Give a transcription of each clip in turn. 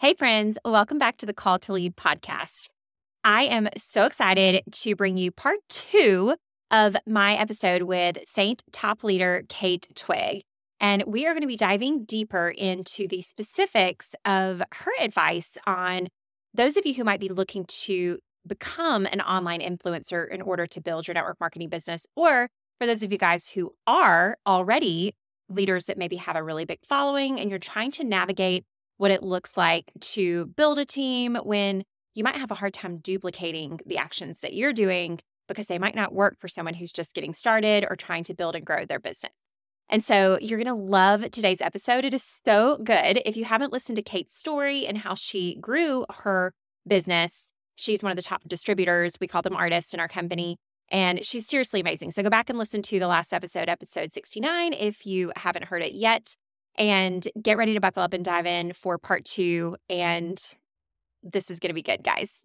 Hey, friends, welcome back to the Call to Lead podcast. I am so excited to bring you part two of my episode with Seint top leader Kate Twigg. And we are going to be diving deeper into the specifics of her advice on those of you who might be looking to become an online influencer in order to build your network marketing business, or for those of you guys who are already leaders that maybe have a really big following and you're trying to navigate what it looks like to build a team when you might have a hard time duplicating the actions that you're doing because they might not work for someone who's just getting started or trying to build and grow their business. And so you're going to love today's episode. It is so good. If you haven't listened to Kate's story and how she grew her business, she's one of the top distributors. We call them artists in our company. And she's seriously amazing. So go back and listen to the last episode, episode 69, if you haven't heard it yet and get ready to buckle up and dive in for part two. And this is going to be good, guys.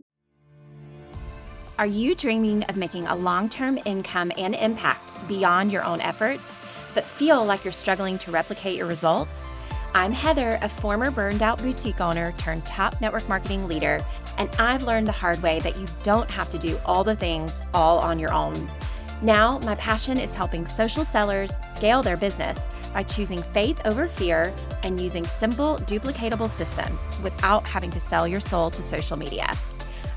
Are you dreaming of making a long term income and impact beyond your own efforts, but feel like you're struggling to replicate your results? I'm Heather, a former burned out boutique owner turned top network marketing leader, and I've learned the hard way that you don't have to do all the things all on your own. Now, my passion is helping social sellers scale their business by choosing faith over fear and using simple, duplicatable systems without having to sell your soul to social media.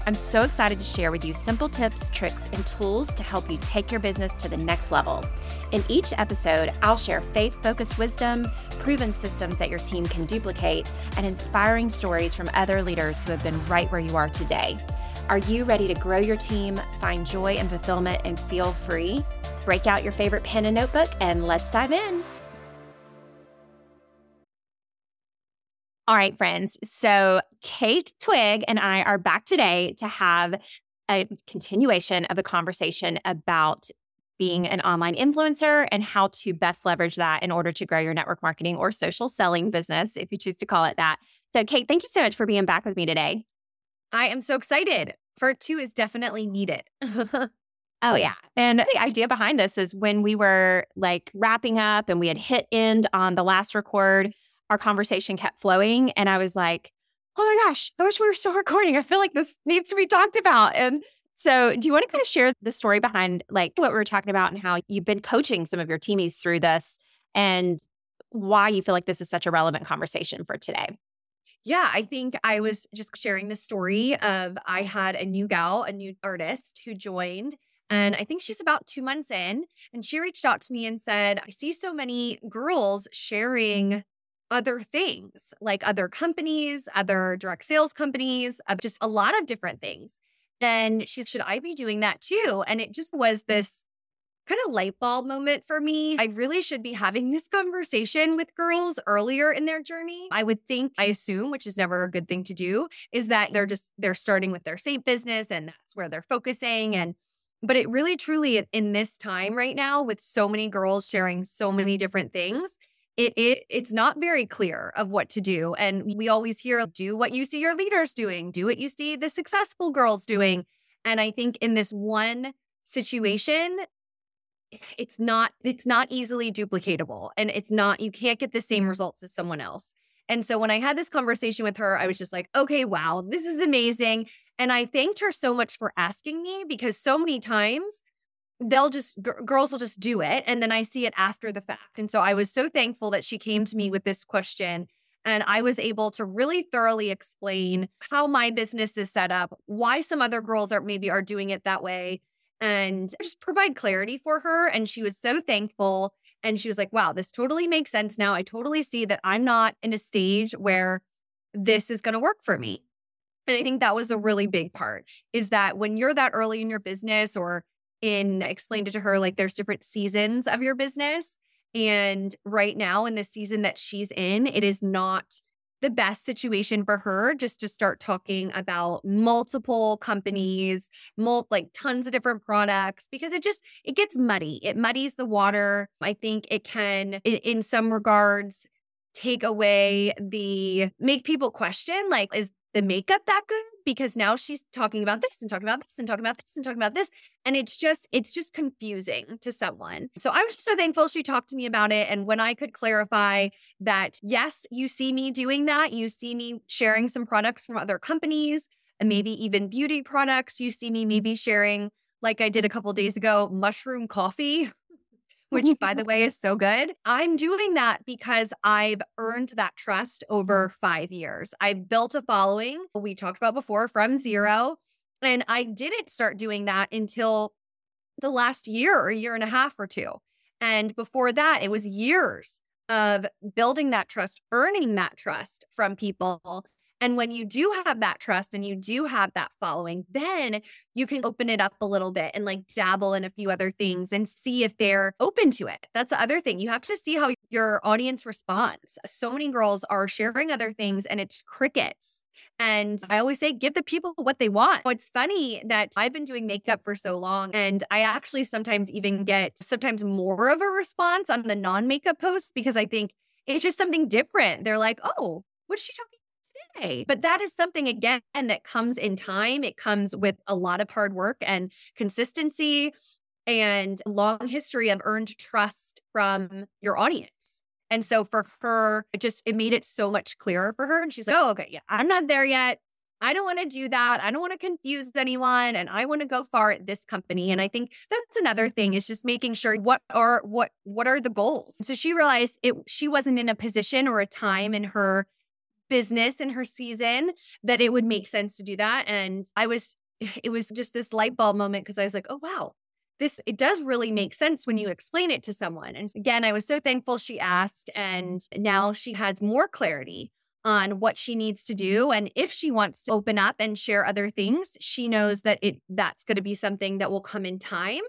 I'm so excited to share with you simple tips, tricks, and tools to help you take your business to the next level. In each episode, I'll share faith focused wisdom, proven systems that your team can duplicate, and inspiring stories from other leaders who have been right where you are today. Are you ready to grow your team, find joy and fulfillment, and feel free? Break out your favorite pen and notebook, and let's dive in. All right, friends. So Kate Twigg and I are back today to have a continuation of a conversation about being an online influencer and how to best leverage that in order to grow your network marketing or social selling business, if you choose to call it that. So, Kate, thank you so much for being back with me today. I am so excited. Part two is definitely needed. oh, yeah. And the idea behind this is when we were like wrapping up and we had hit end on the last record, our conversation kept flowing. And I was like, oh my gosh, I wish we were still recording. I feel like this needs to be talked about. And so, do you want to kind of share the story behind like what we were talking about and how you've been coaching some of your teamies through this and why you feel like this is such a relevant conversation for today? Yeah, I think I was just sharing the story of I had a new gal, a new artist who joined. And I think she's about two months in. And she reached out to me and said, I see so many girls sharing other things like other companies, other direct sales companies, just a lot of different things. Then she should I be doing that too? And it just was mm. this kind of light bulb moment for me. I really should be having this conversation with girls earlier in their journey. I would think, I assume, which is never a good thing to do, is that they're just they're starting with their Seint business and that's where they're focusing and but it really truly in this time right now with so many girls sharing so many different things it, it it's not very clear of what to do and we always hear do what you see your leaders doing do what you see the successful girls doing and i think in this one situation it's not it's not easily duplicatable and it's not you can't get the same mm-hmm. results as someone else and so when i had this conversation with her i was just like okay wow this is amazing and i thanked her so much for asking me because so many times they'll just g- girls will just do it and then i see it after the fact and so i was so thankful that she came to me with this question and i was able to really thoroughly explain how my business is set up why some other girls are maybe are doing it that way and just provide clarity for her and she was so thankful and she was like wow this totally makes sense now. I totally see that i'm not in a stage where this is going to work for me. And i think that was a really big part is that when you're that early in your business or in explained it to her like there's different seasons of your business. And right now, in the season that she's in, it is not the best situation for her just to start talking about multiple companies, mul- like tons of different products because it just it gets muddy. It muddies the water. I think it can in, in some regards take away the make people question like is the makeup that good because now she's talking about this and talking about this and talking about this and talking about this and it's just it's just confusing to someone. So i was just so thankful she talked to me about it and when i could clarify that yes you see me doing that you see me sharing some products from other companies and mm-hmm. maybe even beauty products you see me mm-hmm. maybe sharing like i did a couple days ago mushroom coffee which by the way is so good. I'm doing that because I've earned that trust over five years. I've built a following, we talked about before, from zero. And I didn't start doing that until the last year or year and a half or two. And before that, it was years of building that trust, earning that trust from people and when you do have that trust and you do have that following, then you can open it up a little bit and like dabble in a few other mm-hmm. things and see if they're open to it. That's the other thing. You have to see how your audience responds. So many girls are sharing other things and it's crickets. And I always say, give the people what they want. It's funny that I've been doing makeup for so long, and I actually sometimes even get sometimes more of a response on the non makeup posts because I think it's just something different. They're like, oh, what is she talking but that is something, again, that comes in time. It comes with a lot of hard work and consistency and long history of earned trust from your audience. And so for her, it just it made it so much clearer for her. And she's like, oh, okay, yeah, I'm not there yet. I don't want to do that. I don't want to confuse anyone and I want to go far at this company. And I think that's another thing is just making sure what are what what are the goals. So she realized it she wasn't in a position or a time in her business in her season that it would mm-hmm. make sense to do that. And I was, it was just this light bulb moment because I was like, oh, wow, this, it does really make sense when you explain it to someone. And again, I was so thankful she asked. And now she has more clarity on what she needs to mm-hmm. do and if she wants to open up and share other things she knows that it that's going to be something that will come in time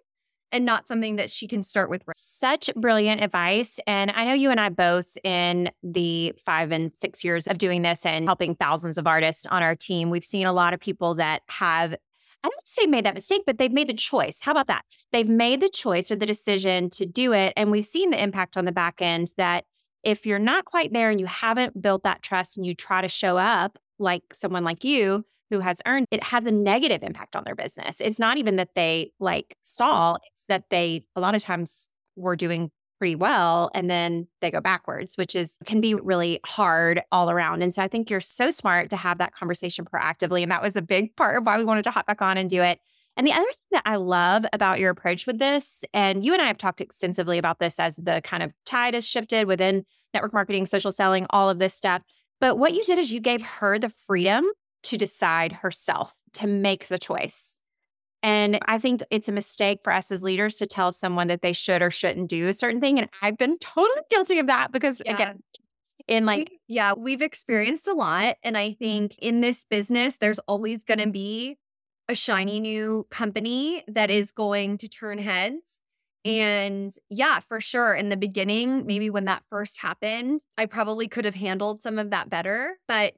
and not something that she can start with. Such brilliant advice. And I know you and I both, in the five and six years of doing this and helping thousands of artists on our team, we've seen a lot of people that have. I don't say made that mistake, but they've made the choice. How about that? They've made the choice or the decision to do it. And we've seen the impact on the back end that if you're not quite there and you haven't built that trust and you try to show up like someone like you, who has earned it has a negative impact on their business. It's not even that they like stall, it's that they a lot of times were doing pretty well and then they go backwards, which is can be really hard all around. And so I think you're so smart to have that conversation proactively. And that was a big part of why we wanted to hop back on and do it. And the other thing that I love about your approach with this, and you and I have talked extensively about this as the kind of tide has shifted within network marketing, social selling, all of this stuff. But what you did is you gave her the freedom to decide herself, to make the choice. And I think it's a mistake for us as leaders to tell someone that they should or shouldn't do a certain thing. And I've been totally guilty of that because, yeah. again, in like, yeah, we've experienced a lot. And I mm-hmm. think in this business, there's always going to be a shiny new company that is going to turn heads. And yeah, for sure. In the beginning, maybe when that first happened, I probably could have handled some of that better. But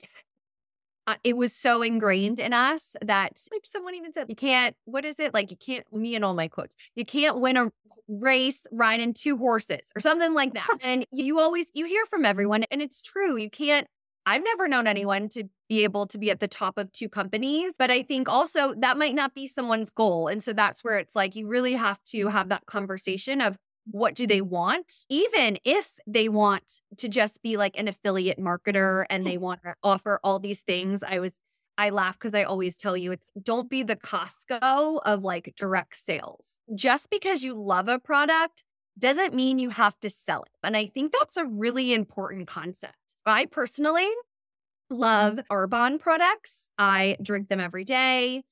uh, it was so ingrained in us that like someone even said you can't what is it like you can't me and all my quotes you can't win a race riding two horses or something like that and you always you hear from everyone and it's true you can't I've never known anyone to be able to be at the top of two companies, but I think also that might not be someone's goal. And so that's where it's like you really have to have that conversation of what do they want even if they want to just be like an affiliate marketer and they want to offer all these things i was i laugh because i always tell you it's don't be the costco of like direct sales. Just because you love a product doesn't mean you have to sell it and i think that's a really important concept. I personally love Arbonne products. I drink them every day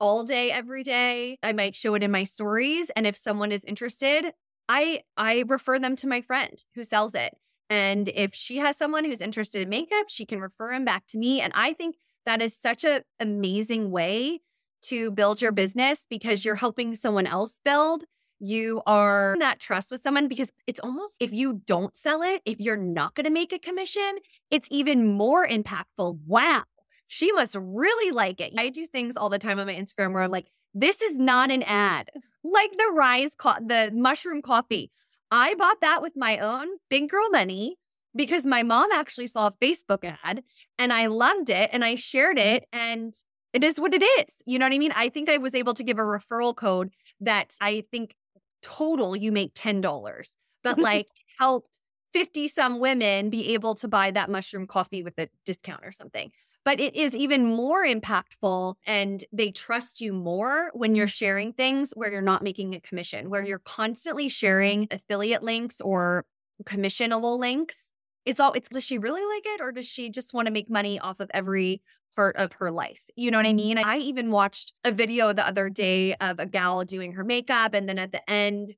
all day every day. I might show it in my stories and if someone is interested, I I refer them to my friend who sells it. And if she has someone who's interested in makeup, she can refer him back to me. And I think that is such an amazing way to build your business because you're helping someone else build. You are that trust with someone because it's almost if you don't sell it, if you're not going to make a commission, it's even more impactful. Wow, she must really like it. I do things all the time on my Instagram where I'm like, this is not an ad like the Ryze, co- the mushroom coffee. I bought that with my own big girl money. because my mom actually saw a Facebook ad and I loved it and I shared it and it is what it is. You know what I mean? I think I was able to give a referral code that I think total you make $10, but like helped 50 some women be able to buy that mushroom coffee with a discount or something. But it is even more impactful and they trust you more when you're mm. sharing things where you're not making a commission, where you're constantly sharing affiliate links or commissionable links. It's all it's does she really like it or does she just want to make money off of every part of her life? You know what I mm. mean? I even watched a video the other day of a gal doing her makeup and then at the end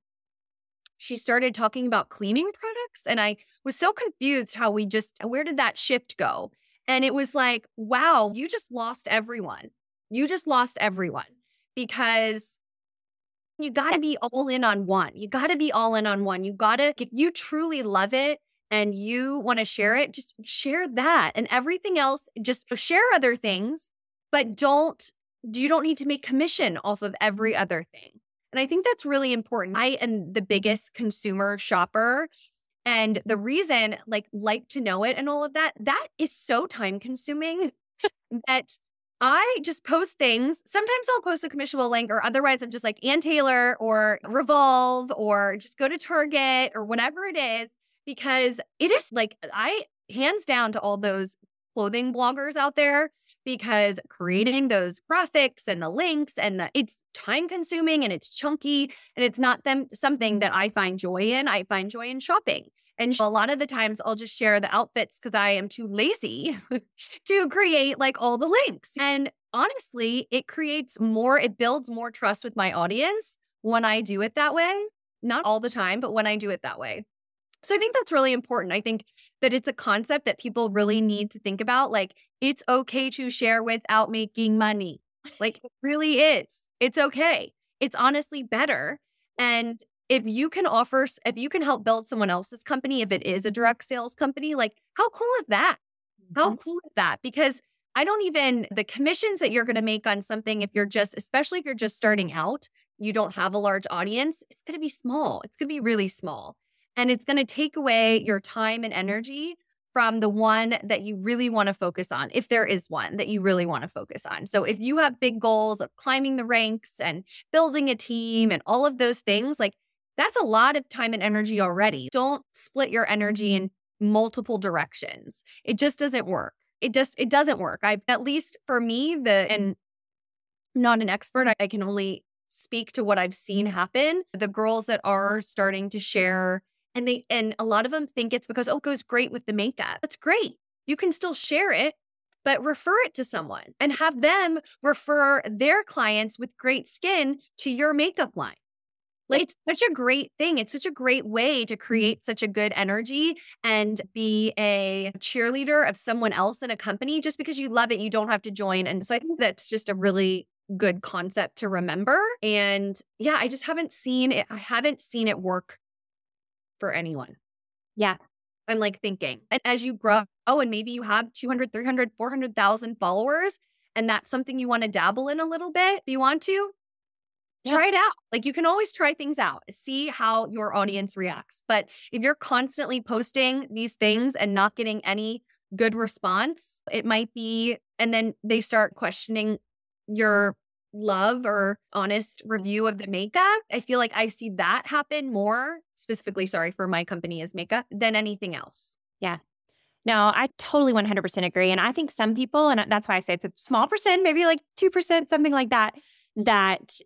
she started talking about cleaning products and I was so confused how we just where did that shift go? And it was like, wow, you just lost everyone. You just lost everyone because you got to be all in on one. You got to be all in on one. You got to, if you truly love it and you want to share it, just share that and everything else, just share other things, but don't, you don't need to make commission off of every other thing. And I think that's really important. I am the biggest consumer shopper and the reason, like, like to know it and all of that, that is so time consuming that I just post things. Sometimes I'll post a commissionable link, or otherwise, I'm just like Ann Taylor or Revolve or just go to Target or whatever it is, because it is like I hands down to all those clothing bloggers out there because creating those graphics and the links and the, it's time consuming and it's chunky and it's not them something that I find joy in. I find joy in shopping. And a lot of the times I'll just share the outfits because I am too lazy to create like all the links. And honestly, it creates more, it builds more trust with my audience when I do it that way. Not all the time, but when I do it that way. So I think that's really important. I think that it's a concept that people really need to think about. Like, it's okay to share without making money. Like, it really is. It's okay. It's honestly better. And if you can offer, if you can help build someone else's company, if it is a direct sales company, like, how cool is that? How mm-hmm. cool is that? Because I don't even, the commissions that you're going to make on something, if you're just, especially if you're just starting out, you don't have a large audience, it's going to be small. It's going to be really small. And it's going to take away your time and energy from the one that you really want to focus on, if there is one that you really want to focus on. So, if you have big goals of climbing the ranks and building a team and all of those things, like that's a lot of time and energy already. Don't split your energy in multiple directions. It just doesn't work. It just it doesn't work. I at least for me, the and not an expert. I, I can only speak to what I've seen happen. The girls that are starting to share and they and a lot of them think it's because oh it goes great with the makeup that's great you can still share it but refer it to someone and have them refer their clients with great skin to your makeup line like it's such a great thing. It's such a great way to mm-hmm. create such a good energy and be a cheerleader of someone else in a company just because you love it. You don't have to join. And so I think that's just a really good concept to remember. And yeah, I just haven't seen it. I haven't seen it work for anyone. Yeah. I'm like thinking, and as you grow, oh, and maybe you have 200, 300, 400,000 followers, and that's something you want to dabble in a little bit. If you want to, yeah. try it out. Like you can always try things out, see how your audience reacts. But if you're constantly posting these things and not getting any good response, it might be, and then they start questioning your love or honest review of the makeup. I feel like I see that happen more, specifically, sorry, for my company is makeup than anything else. Yeah. No, I totally 100% agree. And I think some people, and that's why I say it's a small percent, maybe like 2%, something like that, that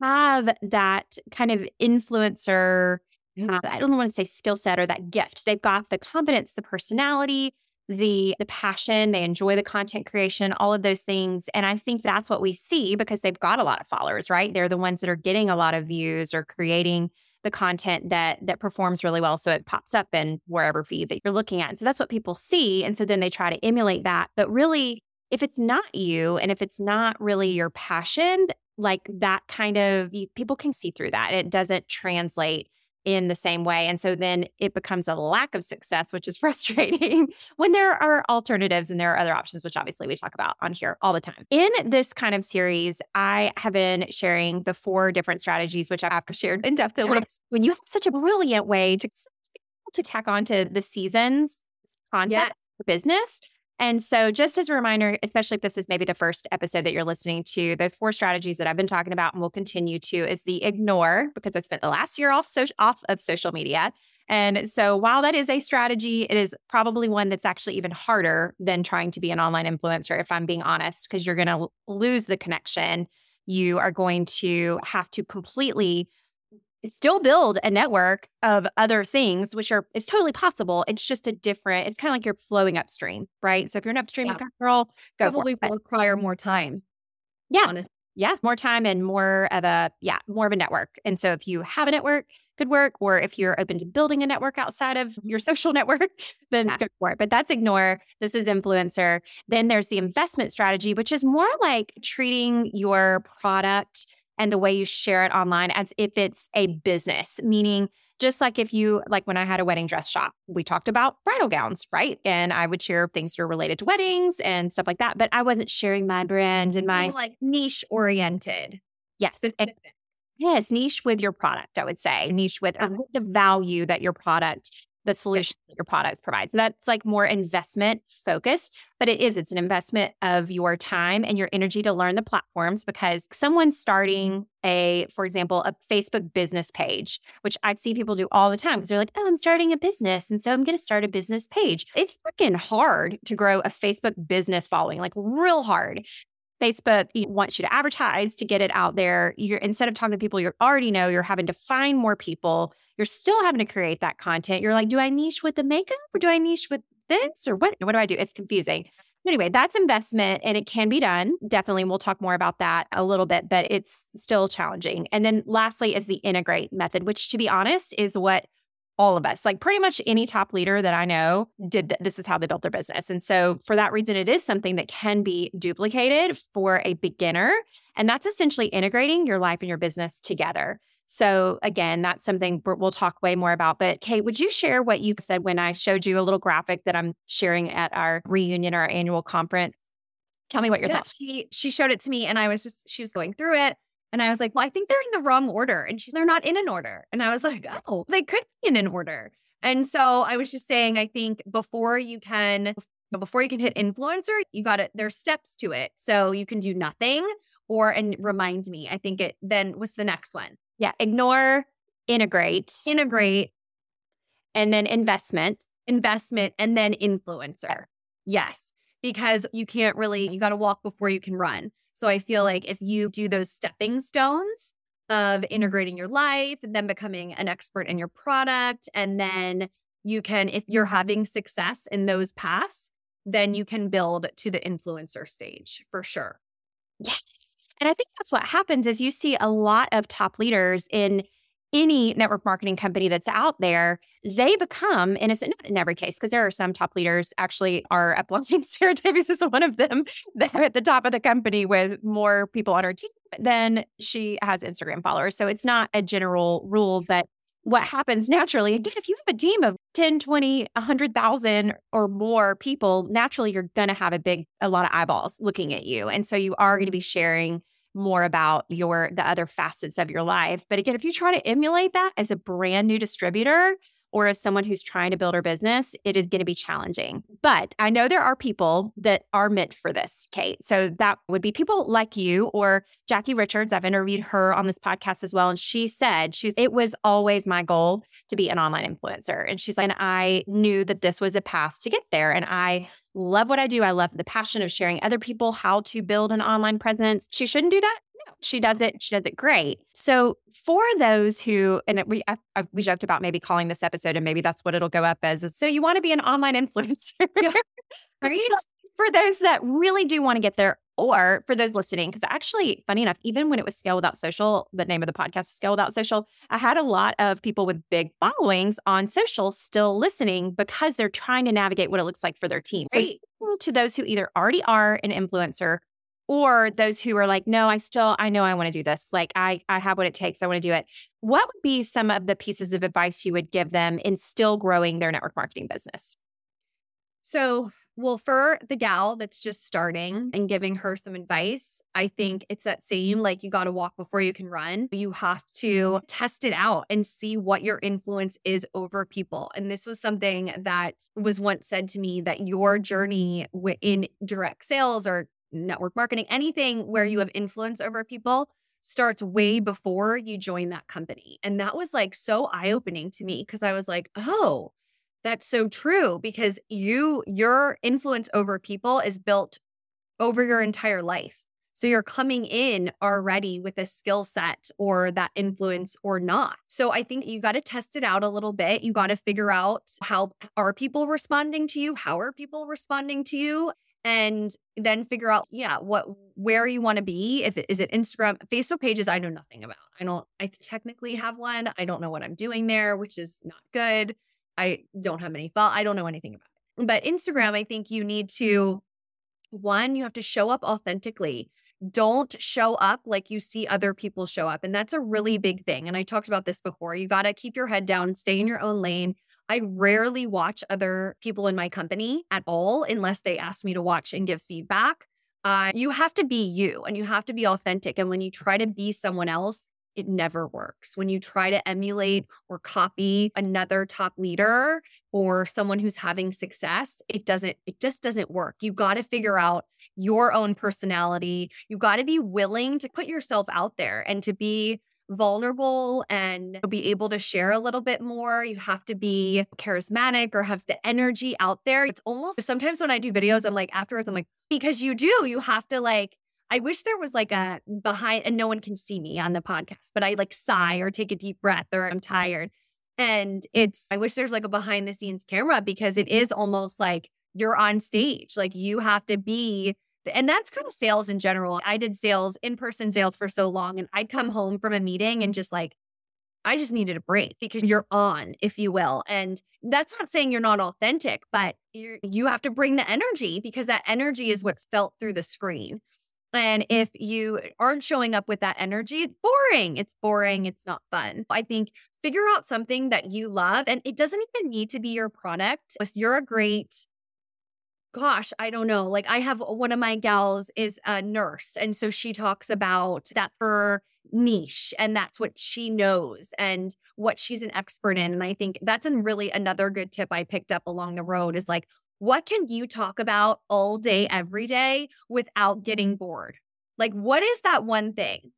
have that kind of influencer, uh, I don't want to say skill set or that gift. They've got the confidence, the personality, the the passion they enjoy the content creation all of those things and i think that's what we see because they've got a lot of followers right? They're the ones that are getting a lot of views or creating the content that that performs really well so it pops up in wherever feed that you're looking at so that's what people see and so then they try to emulate that but really if it's not you and if it's not really your passion like that kind of people can see through that it doesn't translate in the same way. And so then it becomes a lack of success, which is frustrating when there are alternatives and there are other options, which obviously we talk about on here all the time. In this kind of series, I have been sharing the four different strategies, which I've shared in depth a little. When you have such a brilliant way to, to tack onto the seasons concept for business. And so, just as a reminder, especially if this is maybe the first episode that you're listening to, the four strategies that I've been talking about and will continue to is the ignore, because I spent the last year off, so- off of social media. And so, while that is a strategy, it is probably one that's actually even harder than trying to be an online influencer, if I'm being honest, because you're going to lose the connection. You are going to have to completely still build a network of other things, which are it's totally possible. It's just a different. It's kind of like you're flowing upstream, right? So if you're an upstream Yeah. girl, go Probably will require more time. Yeah. honestly. Yeah, more time and more of a yeah, more of a network. And so if you have a network, good work. Or if you're open to building a network outside of mm-hmm. your social network, then Yeah. go for it. But that's ignore. This is influencer. Then there's the investment strategy, which is more like treating your product and the way you share it online as if it's a business, meaning just like if you like when I had a wedding dress shop, we talked about bridal gowns, right? And I would share things that are related to weddings and stuff like that. But I wasn't sharing my brand and my like niche oriented. yes. Specific. Yes, niche with your product, I would say. Niche with the value that your product, the solutions that your product provides. That's like more investment focused, but it is, it's an investment of your time and your energy to learn the platforms because someone mm-hmm. starting a, for example, a Facebook business page, which I see people do all the time because they're like, oh, I'm starting a business. And so I'm going to start a business page. It's freaking hard to grow a Facebook business following, like real hard. Facebook wants you to advertise to get it out there. You're instead of talking to people you already know, you're having to find more people. You're still having to create that content. You're like, do I niche with the makeup or do I niche with this or what? What do I do? It's confusing. Anyway, that's investment and it can be done. Definitely, we'll talk more about that a little bit, but it's still challenging. And then lastly is the integrate method, which to be honest is what all of us, like pretty much any top leader that I know, did th- this is how they built their business. And so, for that reason, it is something that can be duplicated for a beginner. And that's essentially integrating your life and your business together. So, again, that's something we'll talk way more about. But, Kate, would you share what you said when I showed you a little graphic that I'm sharing at our reunion, our annual conference? Tell me what your Yeah, thoughts. she she showed it to me and I was just she was going through it and I was like, "Well, I think they're in the wrong order." And she's they're not in an order. And I was like, "Oh, they could be in an order." And so I was just saying I think before you can before you can hit influencer, you got to there's steps to it. So you can do nothing or and remind me. I think it then was the next one? Yeah, ignore, integrate, Integrate, and then investment. investment and then influencer. Yes, because you can't really, you got to walk before you can run. So I feel like if you do those stepping stones of integrating your life and then becoming an expert in your product, and then you can, if you're having success in those paths, then you can build to the influencer stage for sure. Yes. And I think that's what happens is you see a lot of top leaders in any network marketing company that's out there, they become, it's not in every case, because there are some top leaders actually are uploading. Sarah Davis is one of them. They're at the top of the company with more people on her team than she has Instagram followers. So it's not a general rule, but what happens naturally, again, if you have a team of 10, 20, 100,000 or more people, naturally you're going to have a big, a lot of eyeballs looking at you. And so you are going to be mm. sharing more about your the other facets of your life. But again, if you try to emulate that as a brand new distributor or as someone who's trying to build her business, it is going to be challenging. But I know there are people that are meant for this, Kate. So that would be people like you or Jackie Richards. I've interviewed her on this podcast as well. And she said, she's it was always my goal to be an online influencer. And she's like, and I knew that this was a path to get there. And I love what I do. I love the passion of sharing other people how to build an online presence. She shouldn't do that. No, she does it. She does it great. So for those who, and we I, I, we joked about maybe calling this episode, and maybe that's what it'll go up as. is, So you want to be an online influencer, right? For those that really do want to get there, or for those listening, because actually, funny enough, even when it was Scale Without Social, the name of the podcast was Scale Without Social, I had a lot of people with big followings on social still listening because they're trying to navigate what it looks like for their team. So, Right. to those who either already are an influencer or those who are like, no, I still, I know I want to do this. Like, I, I have what it takes. I want to do it. What would be some of the pieces of advice you would give them in still growing their network marketing business? So Well, for the gal that's just starting and giving her some advice, I think it's that same like you got to walk before you can run. You have to test it out and see what your influence is over people. And this was something that was once said to me that your journey in direct sales or network marketing, anything where you mm-hmm. have influence over people starts mm-hmm. way before you join that company. And that was like so eye opening to me because I was like, oh, that's so true because you your influence over people is built over your entire life. So you're coming in already with a skill set or that influence or not. So I think you got to test it out a little bit. You got to figure out how are people responding to you? How are people responding to you? And then figure out, yeah, what where you want to be. If is it Instagram, Facebook pages, I know nothing about. I don't I technically have one. I don't know what I'm doing there, which is not good. I don't have any thought. I don't know anything about it. But Instagram, I think you need to, one, you have to show up authentically. Don't show up like you see other mm-hmm. people show up. And that's a really mm-hmm. big thing. And I talked about this before. You got to keep your head down, stay in your own lane. I mm-hmm. rarely watch other people in my company at all unless they ask me to watch and give feedback. Uh, you have to be you and you have to be authentic. And when you try to be someone else, it never works. When you try to emulate or copy another top leader or someone who's having success, it doesn't, it just doesn't work. You got to figure out your own personality. You got to be willing to put yourself out there and to be vulnerable and be able to share a little bit more. You have to be charismatic or have the energy out there. It's almost sometimes when I do videos, I'm like, afterwards, I'm like, because you do, you have to like I wish there was like a behind, and no one can see me on the podcast, but I like sigh or take a deep breath or I'm tired. And it's, I wish there's like a behind the scenes camera because it is almost like you're on stage. Like you have to be, and that's kind of sales in general. I did sales, in person sales for so long, and I'd come home from a meeting and just like, I just needed a break because you're on, if you will. And that's not saying you're not authentic, but you you have to bring the energy because that energy is what's felt through the screen. And if you aren't showing up with that energy, it's boring. It's boring. It's not fun. I think figure out something that you love. And it doesn't even need to be your product. If you're a great, gosh, I don't know. Like I have one of my gals is a nurse. And so she talks about that for niche and that's what she knows and what she's an expert in. And I think that's a really another good tip I picked up along the road is like, what can you talk about all day, mm-hmm. every day without getting mm-hmm. bored? Like, what is that one thing?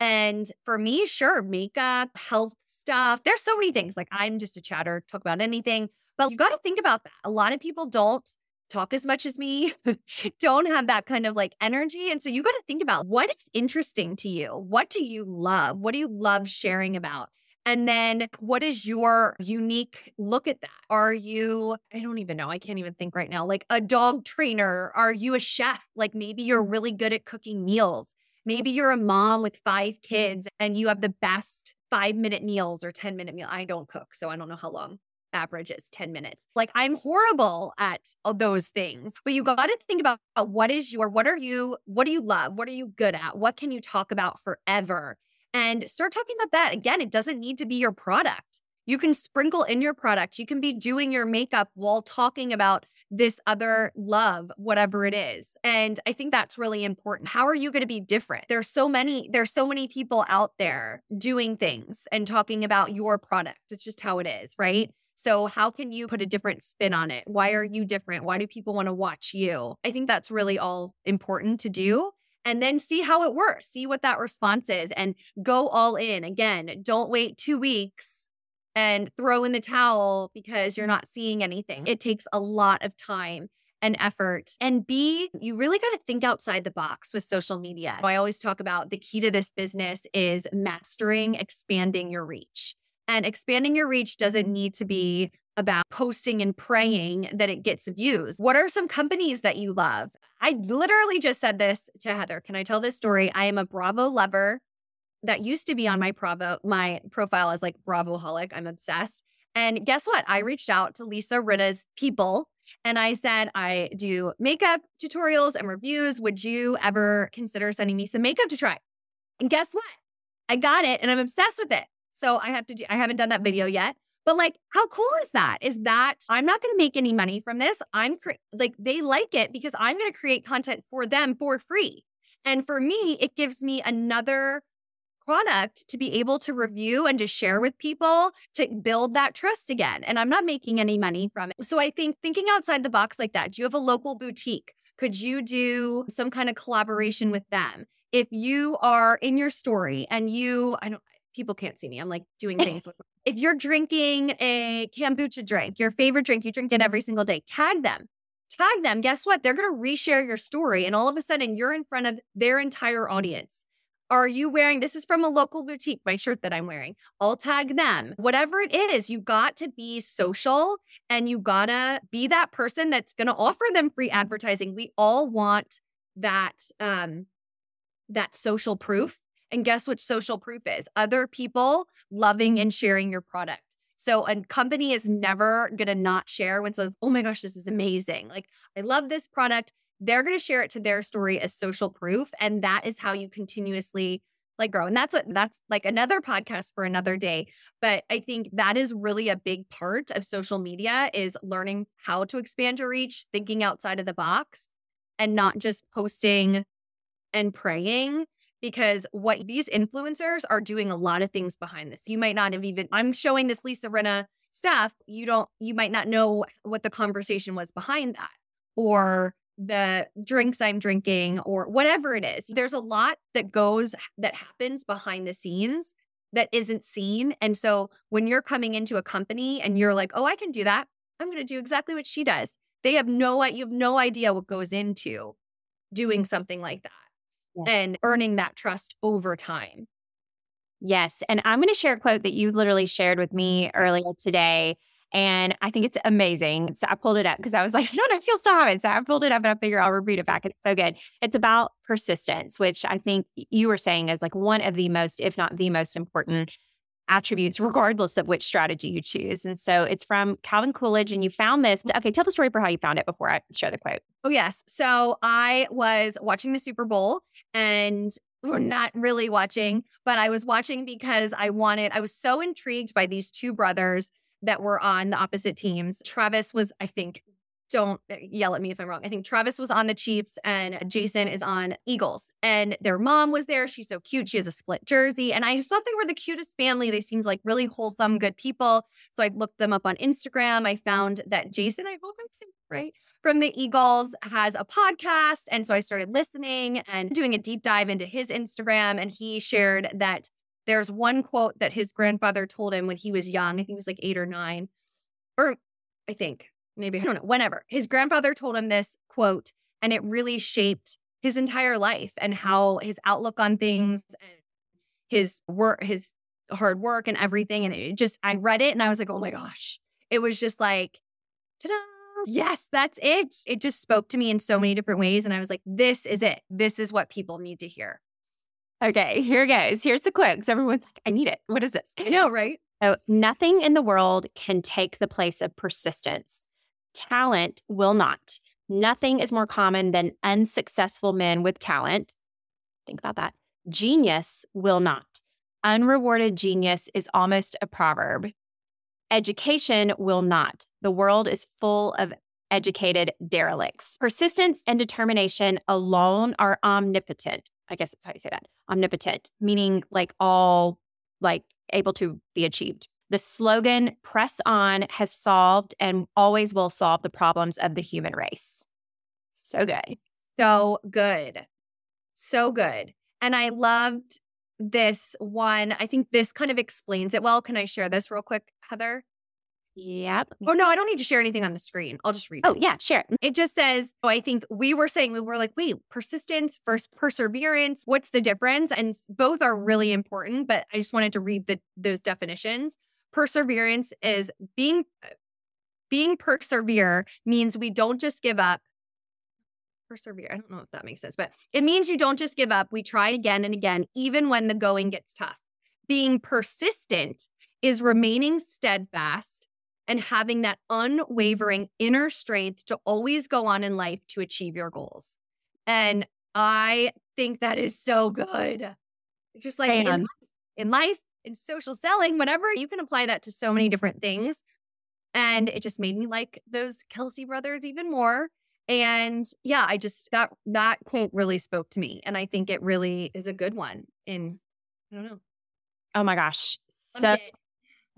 And for me, sure, makeup, health stuff. There's so many things. Like, I'm just a chatter, talk about anything. But you got to think about that. A lot of people don't talk as much as me, don't have that kind of like energy. And so you got to think about what is interesting to you? What do you love? What do you love sharing about? And then what is your unique look at that? Are you, I don't even know, I can't even think right now, like a dog trainer? Are you a chef? Like maybe you're mm-hmm. really good at cooking meals. Maybe you're a mom with five kids and you have the best five minute meals or 10 minute meal. I don't cook, so I don't know how long average is 10 minutes. Like I'm horrible at those things. But you got to think about what is your what are you what do you love? What are you good at? What can you talk about forever? And start talking about that. Again, it doesn't need to be your product. You can sprinkle in your product. You can be doing your makeup while talking about this other love, whatever it is. And I think that's really important. How are you going to be different? There's so many there's so many people out there doing things and talking about your product. It's just how it is, right? So, how can you put a different spin on it? Why are you different? Why do people want to watch you? I think that's really all important to do and then see how it works, see what that response is, and go all in. Again, don't wait two weeks and throw in the towel because you're not seeing anything. Mm-hmm. It takes a lot of time and effort. And B, you really got to think outside the box with social media. I always talk about the key to this business is mastering, expanding your reach. And expanding your reach doesn't need to be about posting and praying mm-hmm. that it gets views. What are some companies that you love? I literally just said this to Heather. Can I tell this story? I am a Bravo lover. That used to be on my Bravo, my profile as like Bravo holic. I'm obsessed. And guess what? I reached out to Lisa Rinna's people and I said, I do makeup tutorials and reviews. Would you ever consider sending me some makeup to try? And guess what? I got it and I'm obsessed with it. So I have to do, I haven't done that video yet, But like, how cool is that? Is that I'm not going to make any money from this. I'm cre- like, they like it because I'm going to create content for them for free. And for me, it gives me another product to be able to review and to share with people to build that trust again. And I'm not making any money from it. So I think thinking outside the box like that, do you have a local boutique? Could you do some kind of collaboration with them? If you are in your story and you, I don't, people can't see me. I'm like doing things with, if you're drinking a kombucha drink, your favorite drink, you drink it every single day, tag them. Tag them. Guess what? They're going to reshare your story. And all of a sudden, you're in front of their entire audience. Are you wearing this is from a local boutique, my shirt that I'm wearing? I'll tag them. Whatever it is, you got to be social and you got to be that person that's going to offer them free advertising. We all want that um that social proof. And guess what social proof is? Other people loving and sharing your product. So a company is never going to not share when says, "Oh my gosh, this is amazing. Like I love this product." they're going to share it to their story as social proof. And that is how you continuously like grow. And that's what that's like another podcast for another day. But I think that is really a big part of social media is learning how to expand your reach, thinking outside of the box and not just posting and praying because what these influencers are doing a lot of things behind this. You might not have even I'm showing this Lisa Rinna stuff. You don't you might not know what the conversation was behind that or the drinks I'm drinking or whatever it is. There's a lot that goes that happens behind the scenes that isn't seen. And so when you're coming into a company and you're like, "Oh, I can do that. I'm going to do exactly what she does." They have no you have no idea what goes into doing something like that yeah. and earning that trust over time. Yes, and I'm going to share a quote that you literally shared with me earlier today and I think it's amazing. So I pulled it up because I was like, no, I feel so haven't. So I pulled it up and I figure I'll repeat it back. It's so good. It's about persistence, which I think you were saying is like one of the most, if not the most important attributes, regardless of which strategy you choose. And so it's from Calvin Coolidge. And you found this. Okay, tell the story for how you found it before I share the quote. Oh, yes. So I was watching the Super Bowl and we're not really watching, but I was watching because I wanted, I was so intrigued by these two brothers that were on the opposite teams. Travis was, I think, don't uh, yell at me if I'm wrong. I think Travis was on the Chiefs and Jason is on Eagles. And their mom was there. She's so cute. She has a split jersey. And I just thought they were the cutest family. They seemed like really wholesome, good people. So I looked them up on Instagram. I found that Jason, I hope I'm saying right, from the Eagles has a podcast. And so I started listening and doing a deep dive into his Instagram. And he shared that there's one quote that his grandfather told him when he was young. I think he was like eight or nine, or I think maybe, I don't know, whenever. His grandfather told him this quote, and it really shaped his entire life and how his outlook on things and his work, his hard work and everything. And it just, I read it and I was like, oh my gosh. It was just like, ta da. Yes, that's it. It just spoke to me in so many different ways. And I was like, this is it. This is what people need to hear. Okay, here goes. Here's the quote because everyone's like, I need it. What is this? I know, right? So, nothing in the world can take the place of persistence. Talent will not. Nothing is more common than unsuccessful men with talent. Think about that. Genius will not. Unrewarded genius is almost a proverb. Education will not. The world is full of educated derelicts. Persistence and determination alone are omnipotent. I guess that's how you say that. Omnipotent, meaning like all like able to be achieved. The slogan press on has solved and always will solve the problems of the human race. So good. So good. So good. And I loved this one. I think this kind of explains it well. Can I share this real quick, Heather? Yep. Oh no, I don't need to share anything on the screen. I'll just read. Oh it. yeah, share. Mm-hmm. It just says. Oh, I think we were saying we were like, wait, persistence versus perseverance. What's the difference? And both are really mm-hmm. important. But I just wanted to read the those definitions. Perseverance is being uh, being persevere means we don't just give up. Persevere. I don't know if that makes sense, but it means you don't just give up. We try again and again, even when the going gets tough. Being persistent is remaining steadfast and having that unwavering inner strength to always go on in life to achieve your goals. And I think that is so good. Just like in, in, life, in social selling, whatever, you can apply that to so many different things. And it just made me like those Kelce brothers even more. And yeah, I just that that quote really spoke to me. And I think it really is a good one in I don't know. Oh my gosh. So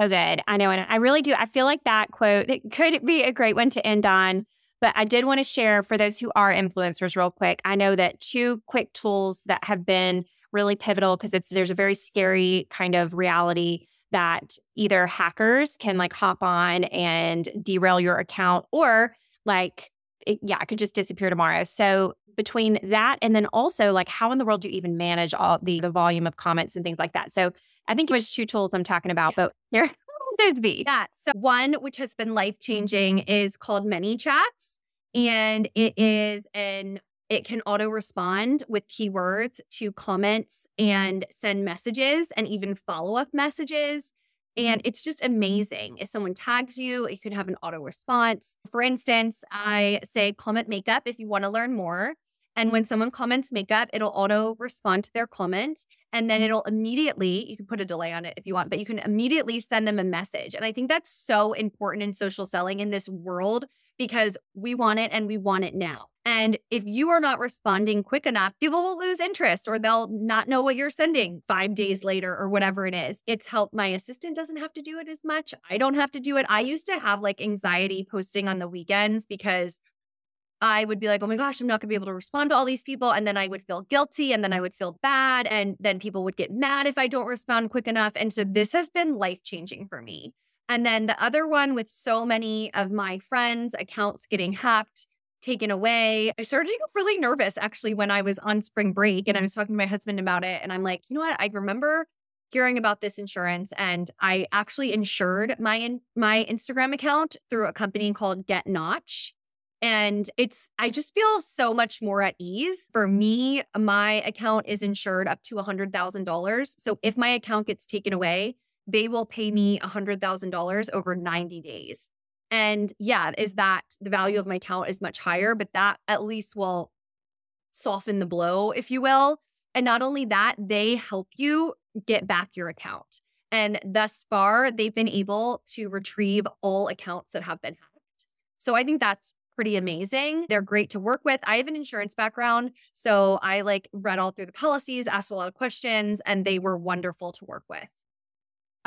so good. I know. And I really do. I feel like that quote it could be a great one to end on. But I did want to share for those who are influencers real quick. I know that two quick tools that have been really pivotal because it's there's a very scary kind of reality that either hackers can like hop on and derail your account or like it, yeah, it could just disappear tomorrow. So between that and then also like how in the world do you even manage all the the volume of comments and things like that? So I think it was two tools I'm talking about, but here there's B. Yeah. So one which has been life changing mm-hmm. is called ManyChats, and it is an it can auto respond with keywords to comments mm-hmm. and send messages and even follow up messages. And mm-hmm. it's just amazing. If someone tags you, you can have an auto response. For instance, I say comment makeup if you want to learn more. And when someone comments makeup, it'll auto respond to their comment. And then it'll immediately, you can put a delay on it if you want, but you can immediately send them a message. And I think that's so important in social selling in this world because we want it and we want it now. And if you are not responding quick enough, people will lose interest or they'll not know what you're sending five days mm-hmm. later or whatever it is. It's helped. My assistant doesn't have to do it as much. I don't have to do it. I used to have like anxiety posting on the weekends because I would be like, oh my gosh, I'm not going to be able to respond to all these people. And then I would feel guilty and then I would feel bad. And then people would get mad if I don't respond quick enough. And so this has been life changing for me. And then the other one with so many of my friends' accounts getting hacked, taken away, I started to get really nervous actually when I was on spring break and I was talking to my husband about it. And I'm like, you know what? I remember hearing about this insurance and I actually insured my in, my Instagram account through a company called Get Notch. And it's, I just feel so much more at ease. For me, my account is insured up to $100,000. So if my account gets taken away, they will pay mm-hmm. me $100,000 over 90 days. And yeah, is mm-hmm. that the value of my account is much higher, but that at least will soften the blow, if you will. And not only that, they help you get back your account. And thus far, they've been able to retrieve all accounts that have been hacked. So I think that's pretty amazing. They're great to work with. I have an insurance background, so I like read all through the policies, asked a lot of questions, and they were wonderful to work with.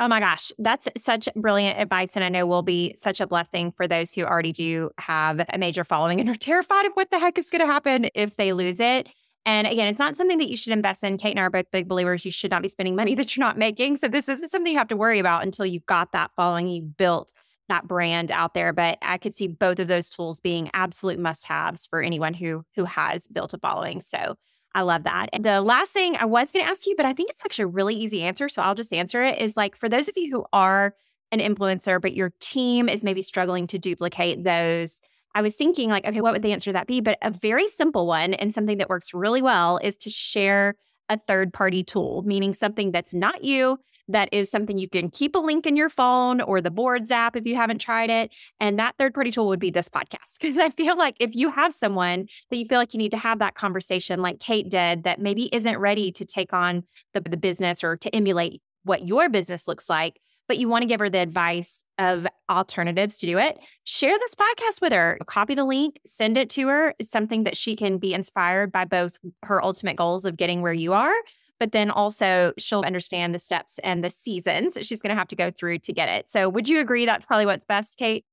Oh my gosh, that's such brilliant advice. And I know will be such a blessing for those who already do have a major following and are terrified of what the heck is going to happen if they lose it. And again, it's not something that you should invest in. Kate and I are both big believers. You should not be spending money that you're not making. So this isn't something you have to worry about until you've got that following, you've built that brand out there. But I could see both of those tools being absolute must-haves for anyone who who has built a following. So I love that. And the last thing I was going to ask you, but I think it's actually a really easy answer. So I'll just answer it is like for those of you who are an influencer, but your team is maybe struggling to duplicate those. I was thinking, like, okay, what would the answer to that be? But a very simple one and something that works really well is to share a third party tool, meaning something that's not you, that is something you can keep a link in your phone or the boards app if you haven't tried it. And that third party tool would be this podcast. Because I feel like if you have someone that you feel like you need to have that conversation, like Kate did, that maybe isn't ready to take on the, the business or to emulate what your business looks like, but you want to give her the advice of alternatives to do it, share this podcast with her. Copy the link, send it to her. It's something that she can be inspired by both her ultimate goals of getting where you are, but then also she'll understand the steps and the seasons she's going to have to go through to get it. So, would you agree that's probably what's best, Kate?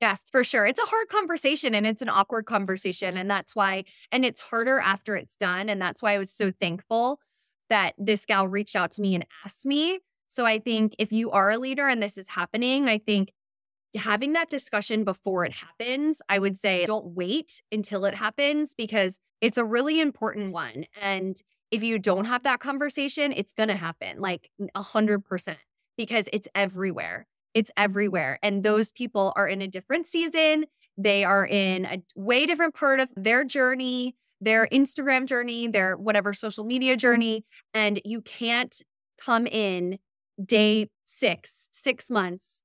Yes, for sure. It's a hard conversation and it's an awkward conversation. And that's why, and it's harder after it's done. And that's why I was so thankful that this gal reached out to me and asked me. So I think if you are a leader and this is happening, I think having that discussion before it happens, I would say don't wait until it happens because it's a really important one. And if you don't have that conversation, it's going to happen like a hundred percent because it's everywhere. It's everywhere. And those people are in a different season. They are in a way different part of their journey, their Instagram journey, their whatever social media journey. And you can't come in day six, six months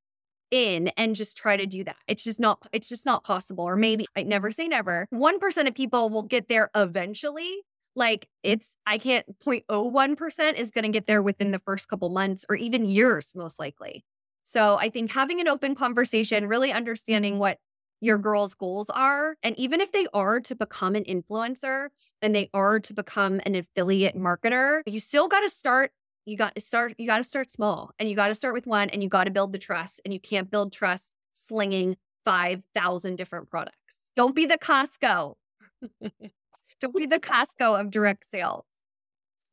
in and just try to do that. It's just not, it's just not possible. Or maybe I never say never. 1% of people will get there eventually, Like it's, I can't 0.01% is going to get there within the first couple months or even years, most likely. So I think having an open conversation, really understanding what your girl's goals are. And even if they are to become an influencer and they are to become an affiliate marketer, you still got to start. You got to start, you got to start small and you got to start with one and you got to build the trust. And you can't build trust slinging 5,000 different products. Don't be the Costco. Don't be the Costco of direct sales.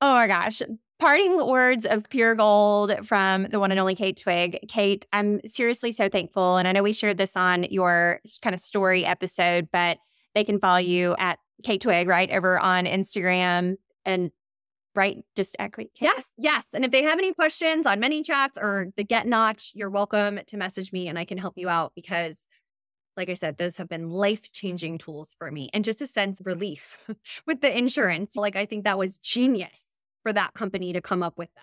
Oh my gosh. Parting words of pure gold from the one and only Kate Twigg. Kate, I'm seriously so thankful. And I know we shared this on your kind of story episode, but they can follow you at Kate Twigg, right? Over on Instagram and right? Just equity. Yes, yes. And if they have any questions on ManyChats or the Get Notch, you're welcome to message me and I can help you out because like I said, those have been life changing tools for me and just a sense of relief with the insurance. Like, I think that was genius for that company to come up with that.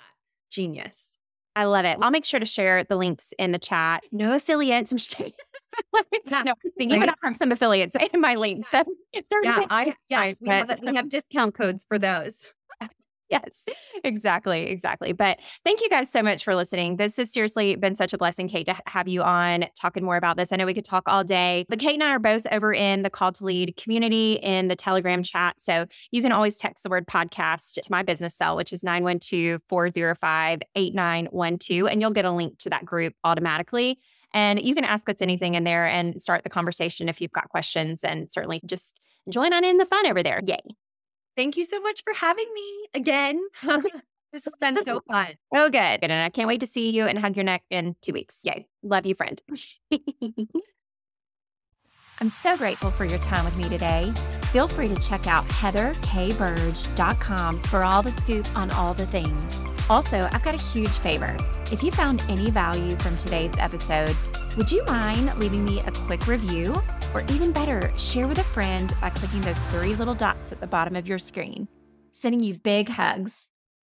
Genius. I love it. I'll make sure to share the links in the chat. No affiliates. I'm straight. no, even right. have some affiliates in my links. So yeah, I yes, we have, we have discount codes for those. Yes, exactly. Exactly. But thank you guys so much for listening. This has seriously been such a blessing, Kate, to have you on talking more about this. I know we could talk all day, but Kate and I are both over in the Call to Lead community in the Telegram chat. So you can always text the word podcast to my business cell, which is 912 405 8912, and you'll get a link to that group automatically. And you can ask us anything in there and start the conversation if you've got questions and certainly just join on in the fun over there. Yay. Thank you so much for having me again. this has been so fun. Oh, good. And I can't wait to see you and hug your neck in two weeks. Yay. Love you, friend. I'm so grateful for your time with me today. Feel free to check out heatherkburge.com for all the scoop on all the things. Also, I've got a huge favor. If you found any value from today's episode, would you mind leaving me a quick review? Or even better, share with a friend by clicking those three little dots at the bottom of your screen. Sending you big hugs.